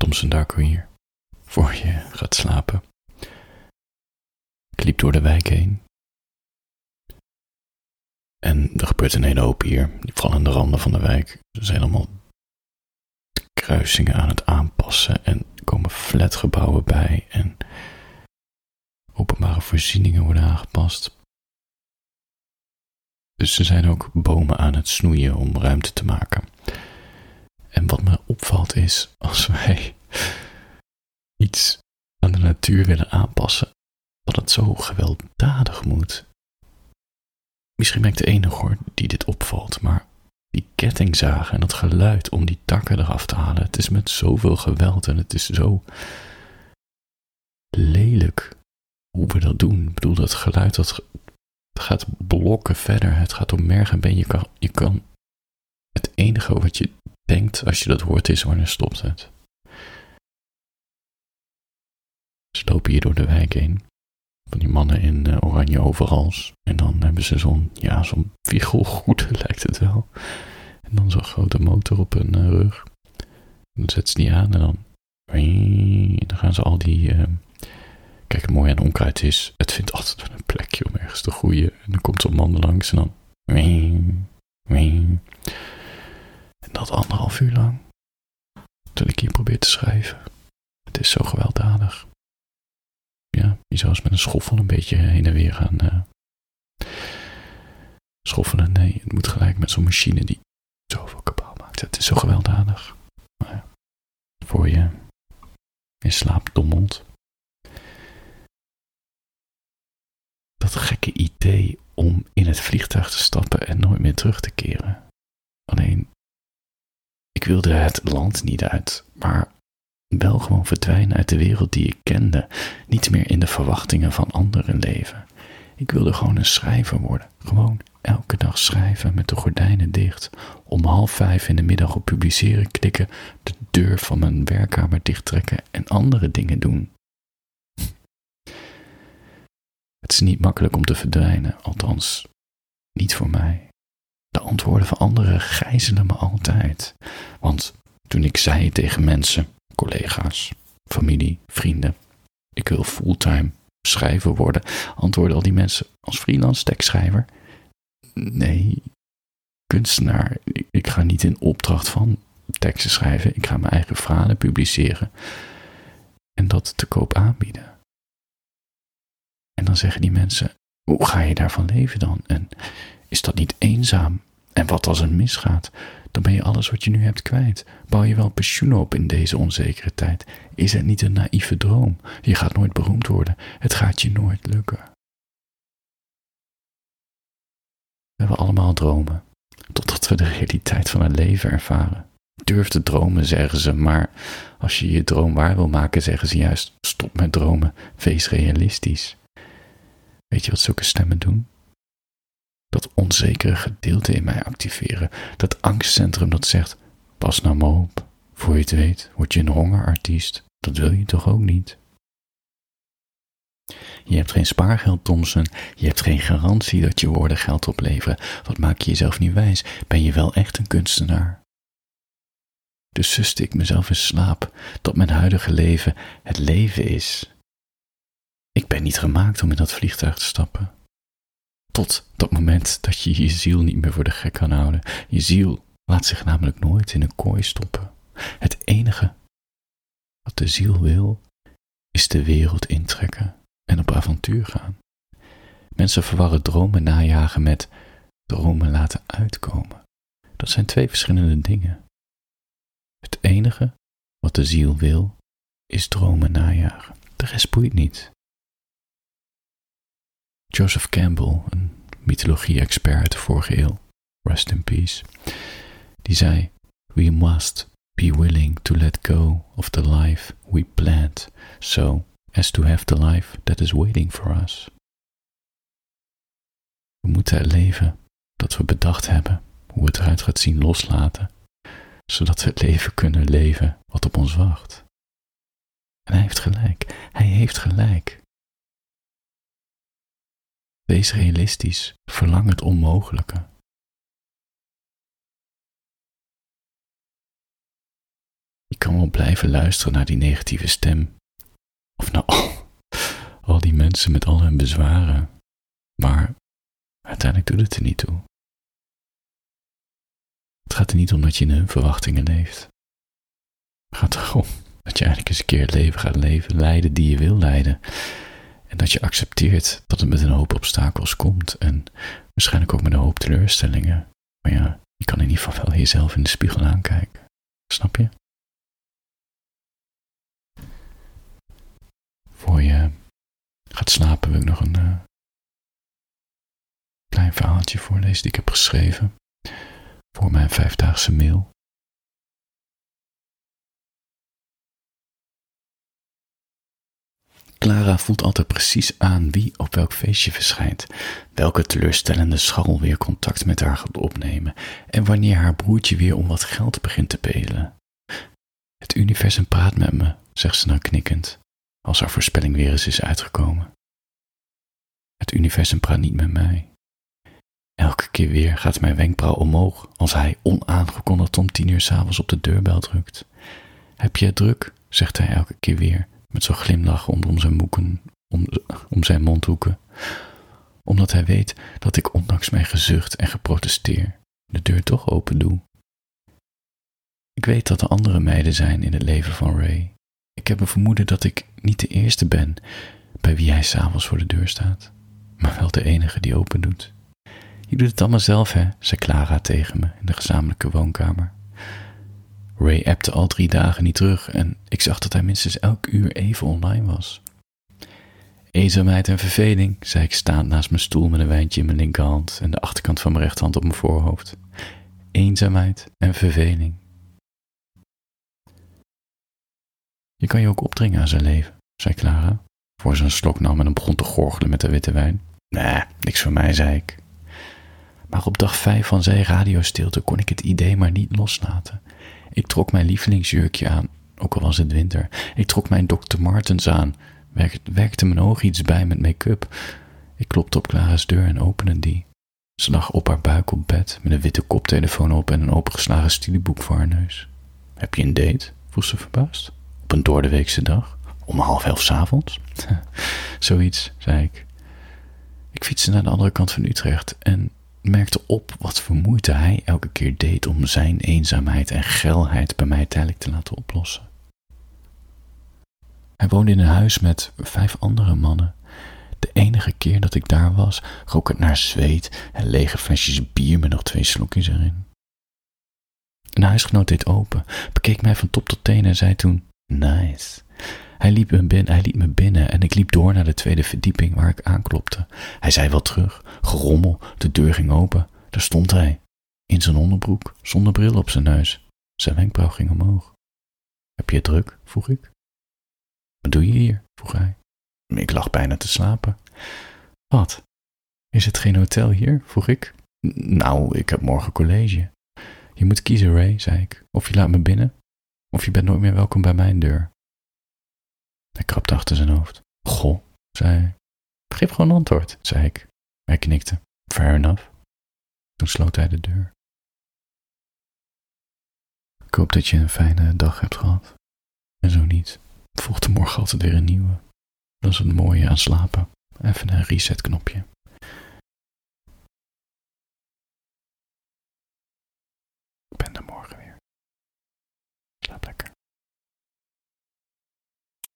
Thompson Darko hier. Voor je gaat slapen. Ik liep door de wijk heen. En er gebeurt een hele hoop hier. Vooral aan de randen van de wijk. Er zijn allemaal kruisingen aan het aanpassen. En komen flatgebouwen bij. En openbare voorzieningen worden aangepast. Dus er zijn ook bomen aan het snoeien om ruimte te maken. En wat me opvalt is, als wij iets aan de natuur willen aanpassen, dat het zo gewelddadig moet. Misschien ben ik de enige hoor die dit opvalt, maar die kettingzagen en dat geluid om die takken eraf te halen, het is met zoveel geweld en het is zo lelijk hoe we dat doen. Ik bedoel, dat geluid dat gaat blokken verder, het gaat om merg en. Je kan, je kan, het enige wat je denkt als je dat hoort is wanneer stopt het. Ze lopen hier door de wijk heen. Van die mannen in uh, oranje overals. En dan hebben ze zo'n, ja, zo'n viegelgoed lijkt het wel. En dan zo'n grote motor op hun uh, rug. En dan zetten ze die aan en dan... En dan gaan ze al die... Uh, kijk, het mooie aan onkruid is... Het vindt altijd een plekje om ergens te groeien. En dan komt zo'n man langs en dan... En dat anderhalf uur lang. Terwijl ik hier probeer te schrijven. Het is zo gewelddadig. Ja, je zou eens met een schoffel een beetje heen en weer gaan uh, schoffelen. Nee, het moet gelijk met zo'n machine die zoveel kabaal maakt. Het is zo gewelddadig. Maar voor je in slaap dommelt. Dat gekke idee om in het vliegtuig te stappen en nooit meer terug te keren. Alleen, ik wilde het land niet uit, maar wel gewoon verdwijnen uit de wereld die ik kende, niet meer in de verwachtingen van anderen leven. Ik wilde gewoon een schrijver worden, gewoon elke dag schrijven met de gordijnen dicht, om half vijf in de middag op publiceren klikken, de deur van mijn werkkamer dichttrekken en andere dingen doen. Het is niet makkelijk om te verdwijnen, althans niet voor mij. De antwoorden van anderen gijzelen me altijd, want toen ik zei tegen mensen collega's, familie, vrienden. Ik wil fulltime schrijver worden. Antwoorden al die mensen als freelance tekstschrijver. Nee, kunstenaar. Ik ga niet in opdracht van teksten schrijven. Ik ga mijn eigen verhalen publiceren. En dat te koop aanbieden. En dan zeggen die mensen: hoe ga je daarvan leven dan? En is dat niet eenzaam? En wat als het misgaat? dan ben je alles wat je nu hebt kwijt. Bouw je wel pensioen op in deze onzekere tijd? Is het niet een naïeve droom? Je gaat nooit beroemd worden. Het gaat je nooit lukken. We hebben allemaal dromen, totdat we de realiteit van het leven ervaren. Durf te dromen, zeggen ze, maar als je je droom waar wil maken, zeggen ze juist: stop met dromen, wees realistisch. Weet je wat zulke stemmen doen? Onzekere gedeelte in mij activeren. Dat angstcentrum dat zegt: pas nou maar op. Voor je het weet, word je een hongerartiest. Dat wil je toch ook niet? Je hebt geen spaargeld, Thompson. Je hebt geen garantie dat je woorden geld opleveren. Wat maak je jezelf niet wijs? Ben je wel echt een kunstenaar? Dus suste ik mezelf in slaap dat mijn huidige leven het leven is. Ik ben niet gemaakt om in dat vliegtuig te stappen. Tot dat moment dat je je ziel niet meer voor de gek kan houden. Je ziel laat zich namelijk nooit in een kooi stoppen. Het enige wat de ziel wil, is de wereld intrekken en op avontuur gaan. Mensen verwarren dromen najagen met dromen laten uitkomen. Dat zijn twee verschillende dingen. Het enige wat de ziel wil, is dromen najagen. De rest boeit niet. Joseph Campbell, een mythologie-expert uit de vorige eeuw, rest in peace, die zei: We must be willing to let go of the life we planned, so as to have the life that is waiting for us. We moeten het leven dat we bedacht hebben, hoe het eruit gaat zien, loslaten, zodat we het leven kunnen leven wat op ons wacht. En hij heeft gelijk, hij heeft gelijk. Wees realistisch, verlang het onmogelijke. Je kan wel blijven luisteren naar die negatieve stem. Of naar al, al die mensen met al hun bezwaren. Maar uiteindelijk doet het er niet toe. Het gaat er niet om dat je in hun verwachtingen leeft. Het gaat erom dat je eigenlijk eens een keer het leven gaat leven, leiden die je wil leiden. En dat je accepteert dat het met een hoop obstakels komt. En waarschijnlijk ook met een hoop teleurstellingen. Maar ja, je kan in ieder geval wel jezelf in de spiegel aankijken. Snap je? Voor je gaat slapen wil ik nog een uh, klein verhaaltje voorlezen die ik heb geschreven voor mijn vijfdaagse mail. Clara voelt altijd precies aan wie op welk feestje verschijnt, welke teleurstellende scharrel weer contact met haar gaat opnemen en wanneer haar broertje weer om wat geld begint te pelen. Het universum praat met me, zegt ze dan knikkend, als haar voorspelling weer eens is uitgekomen. Het universum praat niet met mij. Elke keer weer gaat mijn wenkbrauw omhoog als hij onaangekondigd om tien uur s'avonds op de deurbel drukt. Heb je het druk? zegt hij elke keer weer, met zo'n glimlach om zijn, boeken, om, om zijn mondhoeken. Omdat hij weet dat ik ondanks mijn gezucht en geprotesteer de deur toch open doe. Ik weet dat er andere meiden zijn in het leven van Ray. Ik heb een vermoeden dat ik niet de eerste ben bij wie hij s'avonds voor de deur staat, maar wel de enige die open doet. Je doet het allemaal zelf, hè, zei Clara tegen me in de gezamenlijke woonkamer. Ray appte al drie dagen niet terug en ik zag dat hij minstens elk uur even online was. Eenzaamheid en verveling, zei ik staand naast mijn stoel met een wijntje in mijn linkerhand en de achterkant van mijn rechterhand op mijn voorhoofd. Eenzaamheid en verveling. Je kan je ook opdringen aan zijn leven, zei Clara, voor ze een slok nam en begon te gorgelen met de witte wijn. Nee, niks voor mij, zei ik. Maar op dag vijf van zijn radiostilte kon ik het idee maar niet loslaten. Ik trok mijn lievelingsjurkje aan, ook al was het winter. Ik trok mijn Dr. Martens aan, werkte mijn ogen iets bij met make-up. Ik klopte op Clara's deur en opende die. Ze lag op haar buik op bed, met een witte koptelefoon op en een opengeslagen studieboek voor haar neus. Heb je een date? vroeg ze verbaasd. Op een doordeweekse dag? Om half elf s'avonds? Zoiets, zei ik. Ik fietste naar de andere kant van Utrecht en merkte op wat voor moeite hij elke keer deed om zijn eenzaamheid en geilheid bij mij tijdelijk te laten oplossen. Hij woonde in een huis met vijf andere mannen. De enige keer dat ik daar was, rook het naar zweet en lege flesjes bier met nog twee slokjes erin. Een huisgenoot deed open, bekeek mij van top tot teen en zei toen: Nice. Hij liep, me binnen, hij liep me binnen en ik liep door naar de tweede verdieping waar ik aanklopte. Hij zei wel terug, gerommel, de deur ging open. Daar stond hij, in zijn onderbroek, zonder bril op zijn neus. Zijn wenkbrauw ging omhoog. Heb je het druk? vroeg ik. Wat doe je hier? vroeg hij. Ik lag bijna te slapen. Wat? Is het geen hotel hier? vroeg ik. Nou, ik heb morgen college. Je moet kiezen, Ray, zei ik. Of je laat me binnen, of je bent nooit meer welkom bij mijn deur. Hij krabde achter zijn hoofd. Goh, zei hij. Geef gewoon antwoord, zei ik. Hij knikte. Fair enough. Toen sloot hij de deur. Ik hoop dat je een fijne dag hebt gehad. En zo niet, volgt morgen altijd weer een nieuwe. Dat is het mooie aan slapen. Even een resetknopje.